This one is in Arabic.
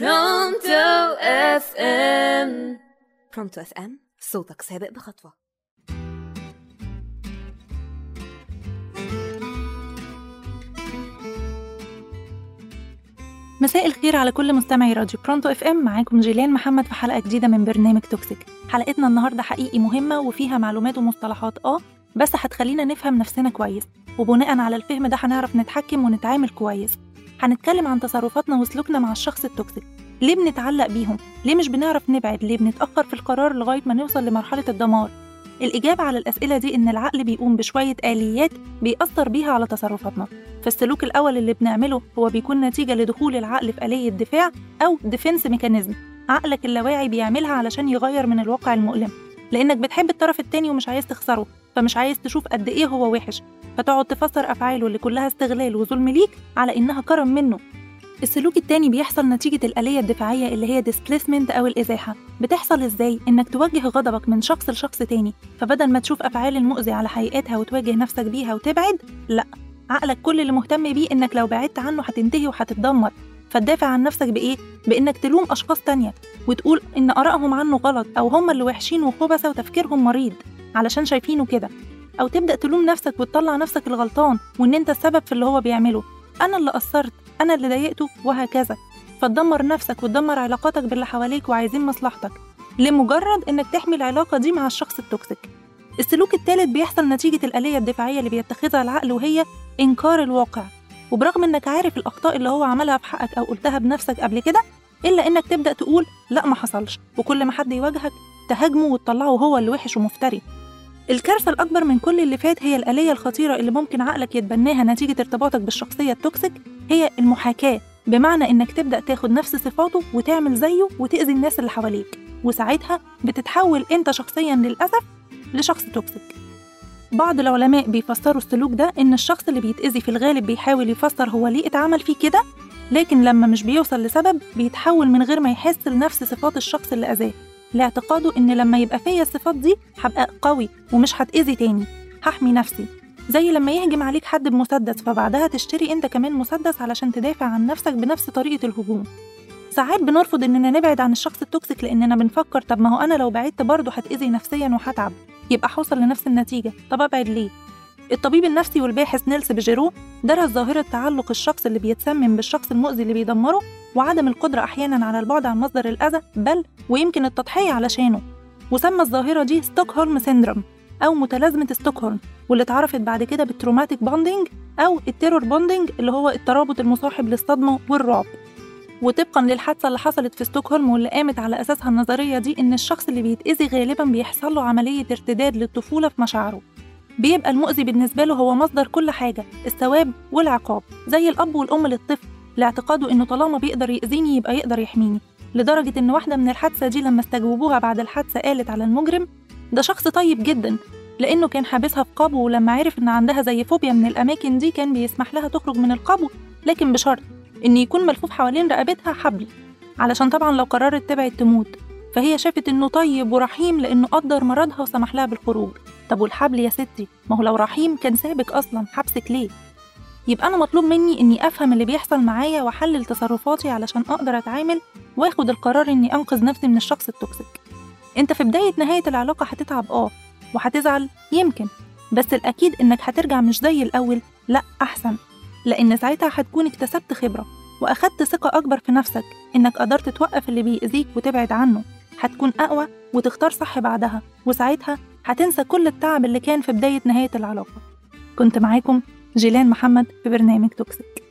Pronto FM Pronto FM صوتك سابق بخطوة. مساء الخير على كل مستمعي راديو Pronto FM معاكم جيلان محمد في حلقة جديدة من برنامج toxic حلقتنا النهارده حقيقي مهمة وفيها معلومات ومصطلحات. آه بس هتخلينا نفهم نفسنا كويس. وبناء على الفهم ده هنعرف نتحكم ونتعامل كويس. هنتكلم عن تصرفاتنا وسلوكنا مع الشخص ال toxic. ليه بنتعلق بيهم؟ ليه مش بنعرف نبعد؟ ليه بنتأخر في القرار لغاية ما نوصل لمرحلة الدمار؟ الإجابة على الأسئلة دي إن العقل بيقوم بشوية آليات بيأثر بيها على تصرفاتنا. فالسلوك الأول اللي بنعمله هو بيكون نتيجة لدخول العقل في آلية دفاع أو defense mechanism عقلك اللاواعي بيعملها علشان يغير من الواقع المؤلم. لأنك بتحب الطرف التاني ومش عايز تخسره. فمش عايز تشوف قد إيه هو وحش فتقعد تفسر أفعاله اللي كلها استغلال وظلم ليك على إنها كرم منه السلوك التاني بيحصل نتيجة الآلية الدفاعية اللي هي displacement أو الإزاحة بتحصل إزاي؟ إنك توجه غضبك من شخص لشخص تاني فبدل ما تشوف أفعال المؤذي على حقيقتها وتواجه نفسك بيها وتبعد لأ عقلك كل اللي مهتم بيه إنك لو بعدت عنه هتنتهي وهتتدمر فتدافع عن نفسك بإيه؟ بإنك تلوم أشخاص تانية وتقول إن آرائهم عنه غلط أو هم اللي وحشين وخبثة وتفكيرهم مريض علشان شايفينه كده. أو تبدأ تلوم نفسك وتطلع نفسك الغلطان وإن أنت السبب في اللي هو بيعمله. أنا اللي قصرت أنا اللي ضايقته وهكذا. فتدمر نفسك وتدمر علاقاتك باللي حواليك وعايزين مصلحتك. لمجرد إنك تحمي العلاقة دي مع الشخص التوكسيك. السلوك الثالث بيحصل نتيجة الآلية الدفاعية اللي بيتخذها العقل وهي إنكار الواقع. وبرغم إنك عارف الأخطاء اللي هو عملها في حقك أو قلتها بنفسك قبل كده إلا إنك تبدأ تقول لا ما حصلش. وكل ما حد يواجهك تهاجمه وتطلعه هو اللي وحش ومفتري. الكارثة الأكبر من كل اللي فات هي الآلية الخطيرة اللي ممكن عقلك يتبناها نتيجة ارتباطك بالشخصية ال toxic هي المحاكاة. بمعنى إنك تبدأ تاخد نفس صفاته وتعمل زيه وتأذي الناس اللي حواليك وساعتها بتتحول أنت شخصيا للأسف لشخص toxic. بعض العلماء بيفسروا السلوك ده إن الشخص اللي بيتأذي في الغالب بيحاول يفسر هو ليه اتعمل فيه كده لكن لما مش بيوصل لسبب بيتحول من غير ما يحس لنفس صفات الشخص اللي أذاه. لاعتقاده إن لما يبقى فيا الصفات دي هبقى قوي ومش هتأذي تاني. هحمي نفسي. زي لما يهجم عليك حد بمسدس فبعدها تشتري أنت كمان مسدس علشان تدافع عن نفسك بنفس طريقة الهجوم. ساعات بنرفض إننا نبعد عن الشخص ال toxic لإننا بنفكر طب ما هو أنا لو بعدت برضه هتأذي نفسيا وهتعب. يبقى هوصل لنفس النتيجة. طب أبعد ليه؟ الطبيب النفسي والباحث نيلس بيجيرو درس ظاهرة تعلق الشخص اللي بيتسمم بالشخص المؤذي اللي بيدمره وعدم القدرة أحيانا على البعد عن مصدر الأذى بل ويمكن التضحية علشانه. وسمى الظاهرة دي Stockholm syndrome أو متلازمة ستوكهولم واللي اتعرفت بعد كده بال traumatic bonding أو ال terror bonding اللي هو الترابط المصاحب للصدمة والرعب. وطبقا للحادثة اللي حصلت في ستوكهولم واللي قامت على أساسها النظرية دي إن الشخص اللي بيتأذي غالبا بيحصل له عملية ارتداد للطفولة في مشاعره. بيبقى المؤذي بالنسبة له هو مصدر كل حاجة الثواب والعقاب زي الأب والأم للطفل. لاعتقاده إنه طالما بيقدر يأذيني يبقى يقدر يحميني. لدرجة إن واحدة من الحادثة دي لما استجوبوها بعد الحادثة قالت على المجرم ده شخص طيب جدا لأنه كان حابسها في قبو ولما عرف إن عندها زي فوبيا من الأماكن دي كان بيسمح لها تخرج من القبو لكن بشرط إن يكون ملفوف حوالين رقبتها حبل علشان طبعا لو قررت تبعد تموت. فهي شافت إنه طيب ورحيم لأنه قدر مرضها وسمح لها بالخروج. طب والحبل يا ستي؟ ما هو لو رحيم كان سابك أصلا حبسك ليه؟ يبقى أنا مطلوب مني إني أفهم اللي بيحصل معايا وأحلل تصرفاتي علشان أقدر أتعامل وآخد القرار إني أنقذ نفسي من الشخص التوكسيك. أنت في بداية نهاية العلاقة هتتعب آه وهتزعل يمكن بس الأكيد إنك هترجع مش زي الأول لأ أحسن لأن ساعتها هتكون اكتسبت خبرة وأخدت ثقة أكبر في نفسك إنك قدرت توقف اللي بيأذيك وتبعد عنه. هتكون أقوى وتختار صح بعدها وساعتها هتنسى كل التعب اللي كان في بداية نهاية العلاقة. كنت معاكم جيلان محمد في برنامج توكسيك.